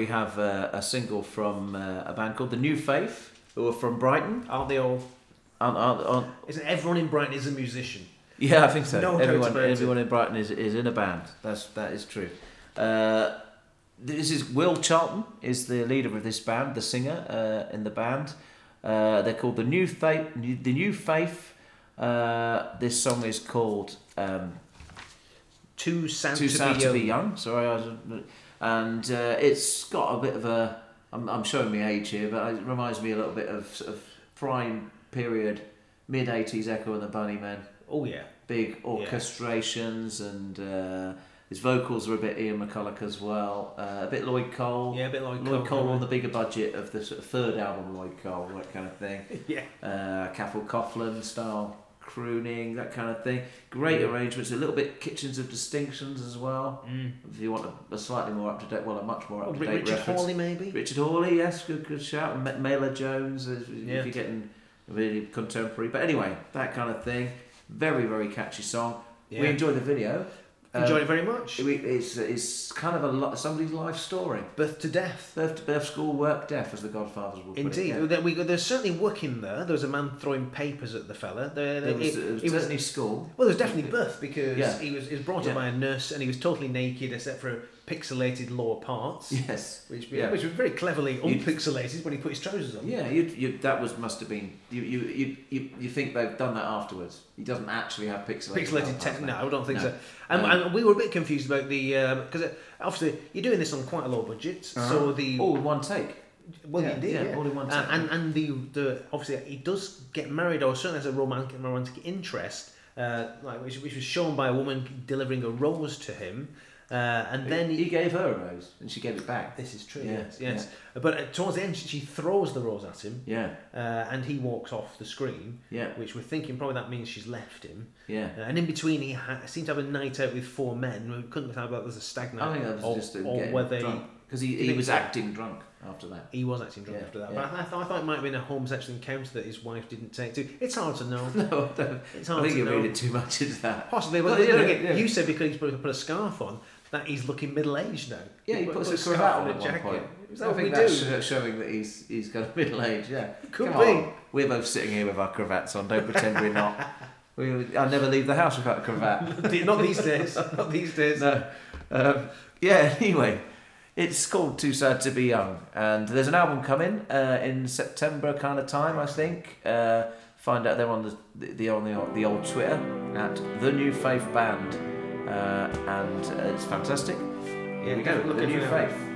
We have uh, a single from uh, a band called The New Faith, who are from Brighton. Aren't they all? Aren't, aren't, aren't, Isn't everyone in Brighton is a musician? yeah, I think so. No everyone, everyone in Brighton is, is in a band. That's that is true. Uh, this is Will Charlton is the leader of this band, the singer uh, in the band. Uh, they're called the New Faith. The New Faith. Uh, this song is called um, Too sad Too to, Sad be, to young. Be Young. Sorry, I was, and uh, it's got a bit of a. I'm, I'm showing my age here, but it reminds me a little bit of, sort of prime period, mid '80s Echo and the Bunnymen. Oh yeah. Big orchestrations and uh, his vocals are a bit Ian McCulloch as well. Uh, a bit Lloyd Cole. Yeah, a bit like Lloyd Cole on the bigger budget of the sort of third album, Lloyd Cole, that kind of thing. <laughs> Yeah. Uh, Cathal Coughlan style crooning, that kind of thing. Great arrangements, a little bit Kitchens of Distinctions as well. Mm. If you want a, a slightly more up to date, well, a much more Oh, up to date Richard reference. Hawley maybe. Richard Hawley, yes, good, good shout. And Ma- Mela Jones, if if Yeah. you're getting really contemporary. But anyway, that kind of thing. Very, very catchy song. We Yeah. enjoyed the video. Enjoyed Um, it very much. it- It's, it's kind of a lot, somebody's life story. Birth to death. Birth, to birth, school, work, death, as the Godfathers put Indeed, it. yeah. There's certainly work in there. There was a man throwing papers at the fella. There, There was, it- it was it was- school. well, there was definitely birth because Yeah. he was he was brought Yeah. up by a nurse and he was totally naked except for pixelated lower parts, Yes. which Yeah. which was very cleverly You'd- unpixelated when he put his trousers on. Yeah, you, you, that was must have been. You, you, you, you, you think they've done that afterwards? He doesn't actually have pixelated. Pixelated now. No, I don't think No. so. And, No. and we were a bit confused about the because obviously you're doing this on quite a low budget, so the all in one take. Well, Yeah, indeed, yeah, yeah. all in one Uh, take. and and the the obviously he does get married or certainly has a romantic romantic interest, uh, like which, which was shown by a woman delivering a rose to him, uh, and then he gave her a rose and she gave it back. This is true. Yeah, yes, yes. But uh, towards the end, she, she throws the rose at him, Yeah, uh, and he walks off the screen. Yeah. Which we're thinking probably that means she's left him. yeah. Uh, and in between, he ha- seemed to have a night out with four men. We couldn't tell whether there's a stag night I think that was or, just or whether he- drunk because he, he was so? acting drunk after that. He was acting drunk Yeah, after that, yeah. but I, th- I thought it might have been a homosexual encounter that his wife didn't take to. It's hard to know. <laughs> No, It's I think you're know. reading too much into that. Possibly, but <laughs> yeah, again, yeah. you said because he's put, put a scarf on that he's looking middle aged now. Yeah, he put- puts put a cravat on and at a one jacket. point. Is that I what think we that's do? showing that he's he's got a middle age. Yeah, Could Come be. on. We're both sitting here with our cravats on. Don't pretend we're not. <laughs> We, I never leave the house without a cravat. <laughs> Not these days. Not these days. no. Um, yeah. Anyway, it's called Too Sad to Be Young, and there's an album coming uh, in September kind of time, I think. Uh, find out they're on the the, the on the, the old Twitter at the New Faith Band, uh, and uh, it's fantastic. Here we go. look the at New it. Faith.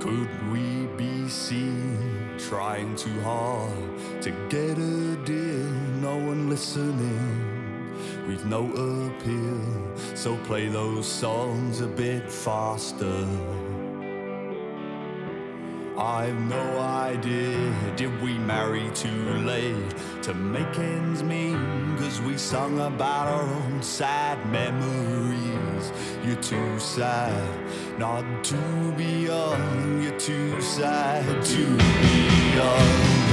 Could we be seen trying too hard to get a deal? No one listening. We've no appeal, so play those songs a bit faster. I've no idea. Did we marry too late to make ends meet? Cause we sung about our own sad memories. You're too sad not to be young. You're too sad to be young.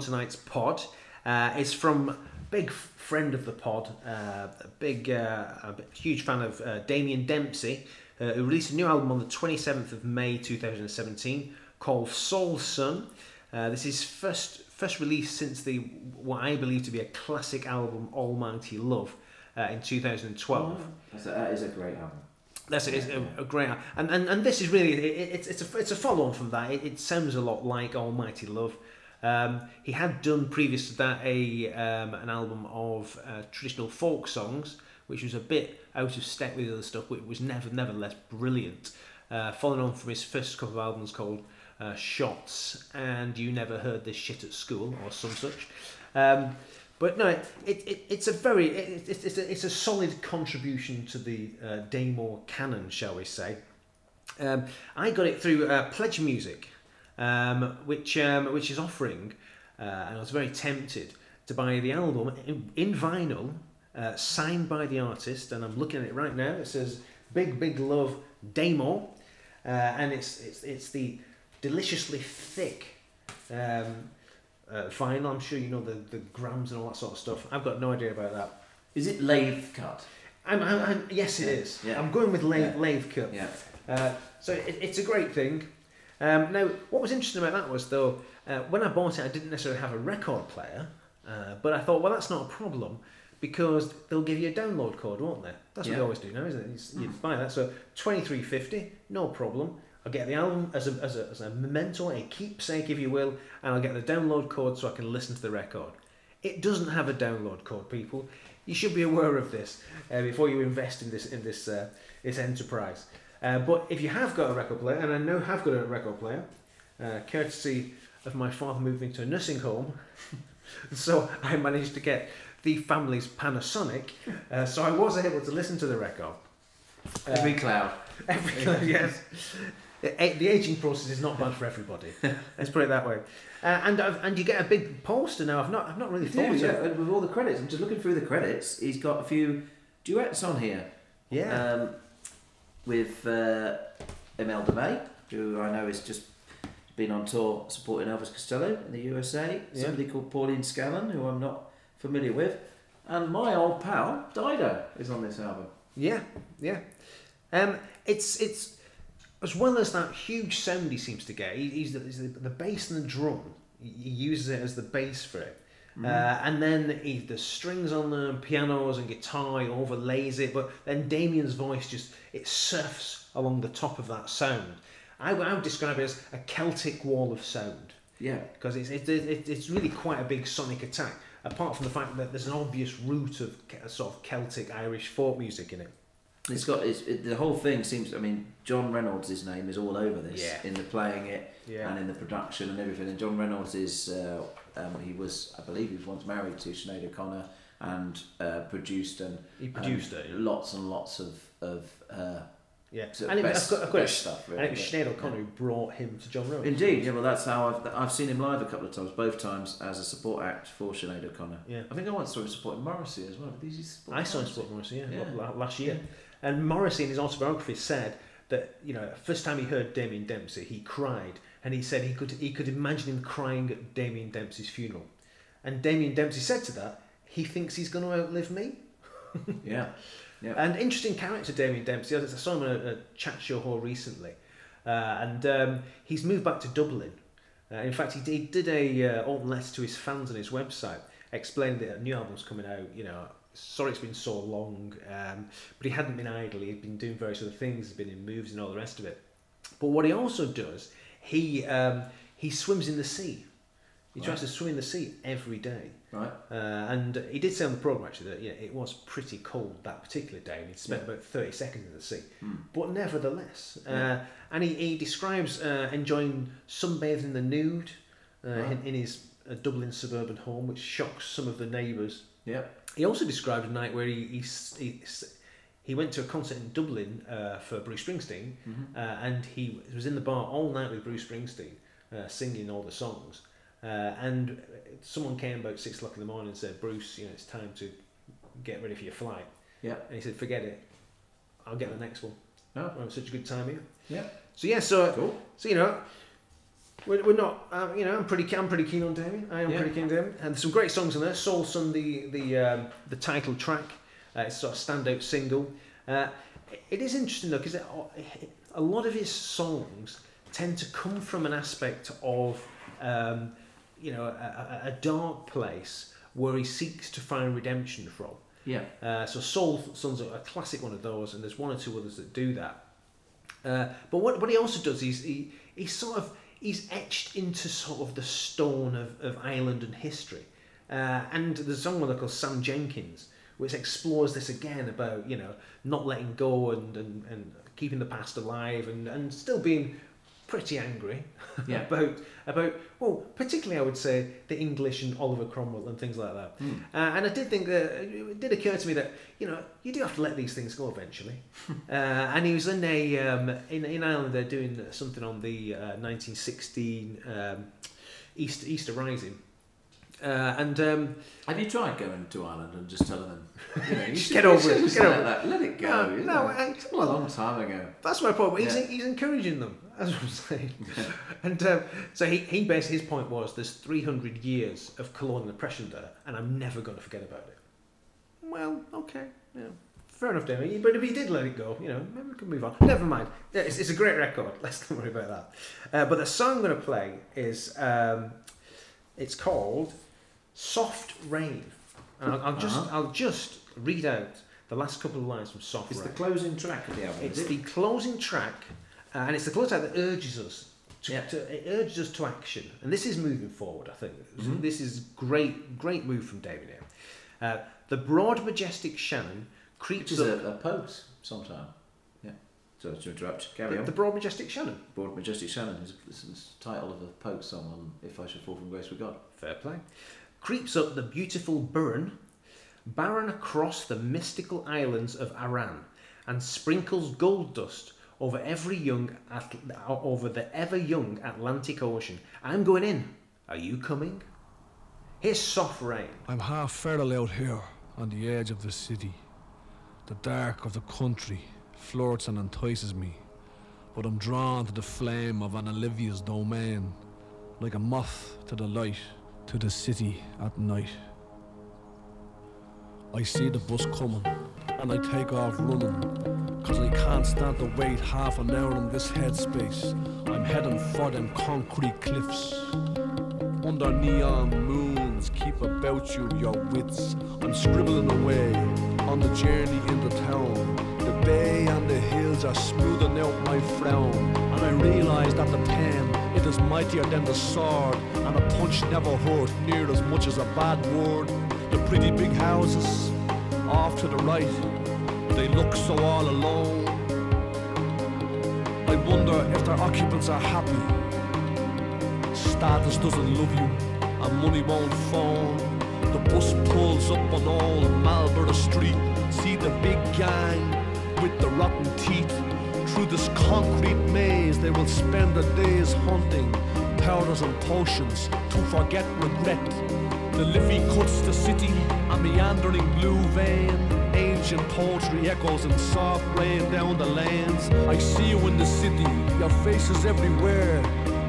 On tonight's pod uh, is from big friend of the pod, uh, a big, uh, a huge fan of uh, Damien Dempsey, uh, who released a new album on the 27th of May 2017 called Soul Sun. Uh, this is first first release since the what I believe to be a classic album, Almighty Love, uh, in 2012. That's a, that is a great album. That's it. It's a, a great, and, and and this is really it, it's it's a it's a follow on from that. It, it sounds a lot like Almighty Love. Um, he had done previous to that a um, an album of uh, traditional folk songs, which was a bit out of step with the other stuff, but it was never nevertheless brilliant. Uh, following on from his first couple of albums called uh, Shots and You Never Heard This Shit at School or some such. Um, but no, it, it, it's a very it, it, it's, a, it's a solid contribution to the uh, Damo canon, shall we say. Um, I got it through uh, Pledge Music, um, which um, which is offering, uh, and I was very tempted to buy the album in, in vinyl, uh, signed by the artist, and I'm looking at it right now. It says "Big Big Love Damo," uh, and it's it's it's the deliciously thick. Um, uh, vinyl. I'm sure you know the, the grams and all that sort of stuff. I've got no idea about that. Is it lathe cut? I'm, I'm, I'm yes, it Yeah, is. yeah. I'm going with lathe, Yeah. lathe cut. Yeah. Uh, so it, it's a great thing. Um, now, what was interesting about that was though, uh, when I bought it, I didn't necessarily have a record player, uh, but I thought, well, that's not a problem because they'll give you a download code, won't they? That's what Yeah. they always do now, isn't it? You, you buy that, so twenty three fifty, no problem. I'll get the album as a, as, a, as a memento, a keepsake, if you will, and I'll get the download code so I can listen to the record. It doesn't have a download code, people. You should be aware of this uh, before you invest in this in this uh, this enterprise. Uh, but if you have got a record player, and I know have got a record player, uh, courtesy of my father moving to a nursing home, <laughs> so I managed to get the family's Panasonic, uh, so I was able to listen to the record. Uh, Every cloud. Every cloud, <laughs> yes. The a- the aging process is not bad for everybody. <laughs> Let's put it that way. Uh, and I've, and you get a big poster now. I've not I've not really thought yeah, of. and with all the credits. I'm just looking through the credits. He's got a few duets on here. Yeah. Um, with uh, Imelda May, who I know has just been on tour supporting Elvis Costello in the USA. Yeah. Somebody called Pauline Scanlon, who I'm not familiar with. And my old pal, Dido, is on this album. Yeah, yeah. Um, it's it's as well as that huge sound he seems to get. He, he's, the, he's the, the bass and the drum. He he uses it as the bass for it. Uh, and then he, the strings on the pianos and guitar, he overlays it. But then Damien's voice just it surfs along the top of that sound. I, would- I would describe it as a Celtic wall of sound Yeah. because it's, it, it, it's really quite a big sonic attack. Apart from the fact that there's an obvious root of sort of Celtic Irish folk music in it. It's got it's, it, the whole thing seems. I mean, John Reynolds' his name is all over this Yeah. in the playing it Yeah. and in the production and everything. And John Reynolds is uh, um, he was I believe he was once married to Sinead O'Connor and uh, produced and He produced um, it. lots and lots of of uh, Yeah, So and it, best- I've got, I've got best it, stuff, and it was Sinead O'Connor who brought him to John Rose. Indeed, yeah. Well, that's how I've I've seen him live a couple of times, both times as a support act for Sinead O'Connor. Yeah. I think I once saw him supporting Morrissey as well. Did he support I saw him support Morrissey, yeah, Yeah. last year. And Morrissey, in his autobiography, said that you know, first time he heard Damien Dempsey, he cried, and he said he could he could imagine him crying at Damien Dempsey's funeral. And Damien Dempsey said to that, he thinks he's going to outlive me. <laughs> Yeah, yeah. And interesting character, Damien Dempsey. I saw him at a, a chat show hall recently, uh, and um, he's moved back to Dublin. Uh, in fact, he, he did a uh, open letter to his fans on his website, explaining that a new album's coming out. You know, sorry it's been so long, um, but he hadn't been idle. He'd been doing various other things. He's been in moves and all the rest of it. But what he also does, he um, he swims in the sea. He tries to swim in the sea every day. right. Uh, and he did say on the program actually that yeah, it was pretty cold that particular day, and he'd spent about thirty seconds in the sea. But nevertheless, uh, and he, he describes uh, enjoying sunbathing in the nude uh, in, in his uh, Dublin suburban home, which shocks some of the neighbours. Yeah. He also described a night where he he, he, he went to a concert in Dublin uh, for Bruce Springsteen, uh, and he was in the bar all night with Bruce Springsteen, uh, singing all the songs. Uh, and someone came about six o'clock in the morning and said, "Bruce, you know, it's time to get ready for your flight." Yeah. And he said, "Forget it. I'll get the next one. Oh. Having such a good time here. Yeah. So yeah, so Cool. so you know, we're, we're not. Um, you know, I'm pretty. I'm pretty keen on Damien. I am Yeah. pretty keen on Damien. And there's some great songs in there. Soul Sun, the the um, the title track. Uh, it's sort of standout single. Uh, it is interesting though because a lot of his songs tend to come from an aspect of um, you know a, a, dark place where he seeks to find redemption from. Yeah. Uh, so Soul Sun's a, a classic one of those, and there's one or two others that do that. Uh, but what, what he also does is he, he sort of he's etched into sort of the stone of, of Ireland and history. Uh, and there's a song called Sam Jenkins, which explores this again about you know not letting go and, and, and keeping the past alive and, and still being pretty angry <laughs> Yeah. about about well particularly I would say the English and Oliver Cromwell and things like that. Hmm. Uh, and I did think that it did occur to me that you know you do have to let these things go eventually. <laughs> uh, and he was in a um, in in Ireland they're doing something on the uh, 1916 um, Easter Easter Rising. Uh, and um, Have you tried going to Ireland and just telling them? You know, you Just should- get over it, just get let over it. that- Let it go. No, you no, know. I- It's a long time ago. That's my point. He's, Yeah. he's encouraging them. <laughs> That's what I'm saying. and um, so he, he based his point was there's 300 years of colonial oppression there, and I'm never going to forget about it. Well, okay, yeah, fair enough, Damien. But if he did let it go, you know, maybe we can move on. Never mind. Yeah, it's, it's a great record. <laughs> Let's not worry about that. Uh, but the song I'm going to play is um, it's called "Soft Rain," and I'll, I'll just Uh-huh. I'll just read out the last couple of lines from "Soft It's Rain." the closing track of the album. It's the closing track, uh, and it's the closing track that urges us. To, Yeah. to, it urges us to action, and this is moving forward. I think Mhm. this is great, great move from David here. Uh, the broad, majestic Shannon Which creeps is up. a, a post sometime. Yeah. So to interrupt, carry the, on. the broad, majestic Shannon. Broad Majestic Shannon is, is the title of a Pogues song on If I Should Fall From Grace with God. Fair play. Creeps up the beautiful Burren, barren across the mystical islands of Aran, and sprinkles gold dust over every young over the ever young Atlantic Ocean. I'm going in. Are you coming? Here's soft rain. I'm half feral out here on the edge of the city. The dark of the country flirts and entices me, but I'm drawn to the flame of Anna Livia's domain, like a moth to the light, to the city at night. I see the bus coming, and I take off running, cause I can't stand to wait half an hour in this headspace. I'm heading for them concrete cliffs under neon moons keep about you your wits i'm scribbling away on the journey into town the bay and the hills are smoothing out my frown and i realize that the pen it is mightier than the sword and a punch never hurt near as much as a bad word the pretty big houses off to the right they look so all alone i wonder if their occupants are happy Status doesn't love you, and money won't phone. The bus pulls up on all old Marlborough Street. See the big gang with the rotten teeth. Through this concrete maze, they will spend the days hunting powders and potions to forget regret. The Liffey cuts the city, a meandering blue vein. Ancient poetry echoes and soft rain down the lanes. I see you in the city, your faces everywhere.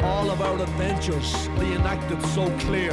All of our adventures reenacted so clear.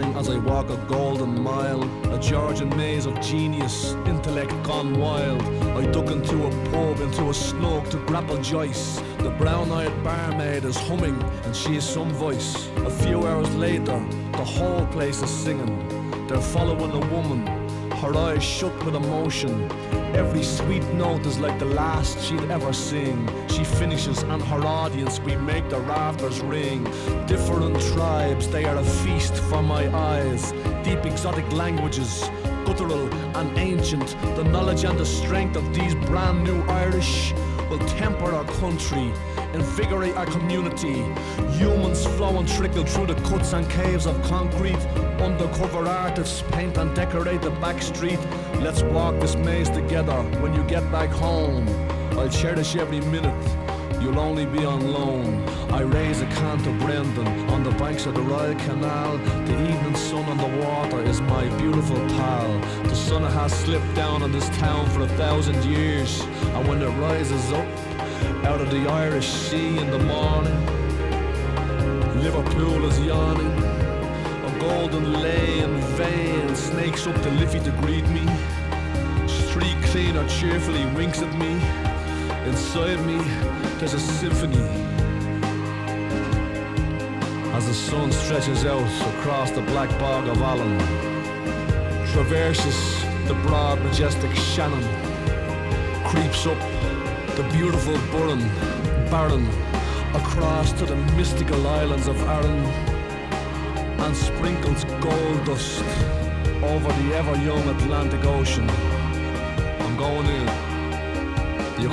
As I walk a golden mile. A Georgian maze of genius, intellect gone wild. I duck into a pub, into a snug to grapple Joyce. The brown eyed barmaid is humming, and she is some voice. A few hours later, the whole place is singing. They're following a woman, her eyes shut with emotion. Every sweet note is like the last she'd ever sing. She finishes, and her audience, we make the rafters ring. Different tribes, they are a feast for my eyes. Deep exotic languages, guttural and ancient. The knowledge and the strength of these brand new Irish will temper our country, invigorate our community. Humans flow and trickle through the cuts and caves of concrete. Undercover artists paint and decorate the back street. Let's walk this maze together when you get back home. I'll cherish every minute. You'll only be on loan. I raise a can to Brendan on the banks of the Royal Canal. The evening sun on the water is my beautiful pal. The sun has slipped down on this town for a thousand years. And when it rises up out of the Irish Sea in the morning, Liverpool is yawning. A golden lane vein snakes up to Liffey to greet me. Cleaner cheerfully winks at me. Inside me, there's a symphony. As the sun stretches out across the black bog of Allen, traverses the broad, majestic Shannon, creeps up the beautiful Burren, Barren, across to the mystical islands of Aran, and sprinkles gold dust over the ever young Atlantic Ocean. I'm going in. You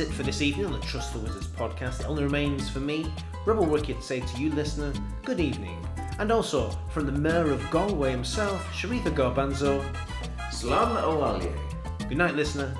that's it for this evening on the Trust the Wizards podcast. It only remains for me, Rebel Wicked, to say to you, listener, good evening. And also, from the Mayor of Galway himself, Sharitha Gorbanzo, Slán O'Walley. good night, listener.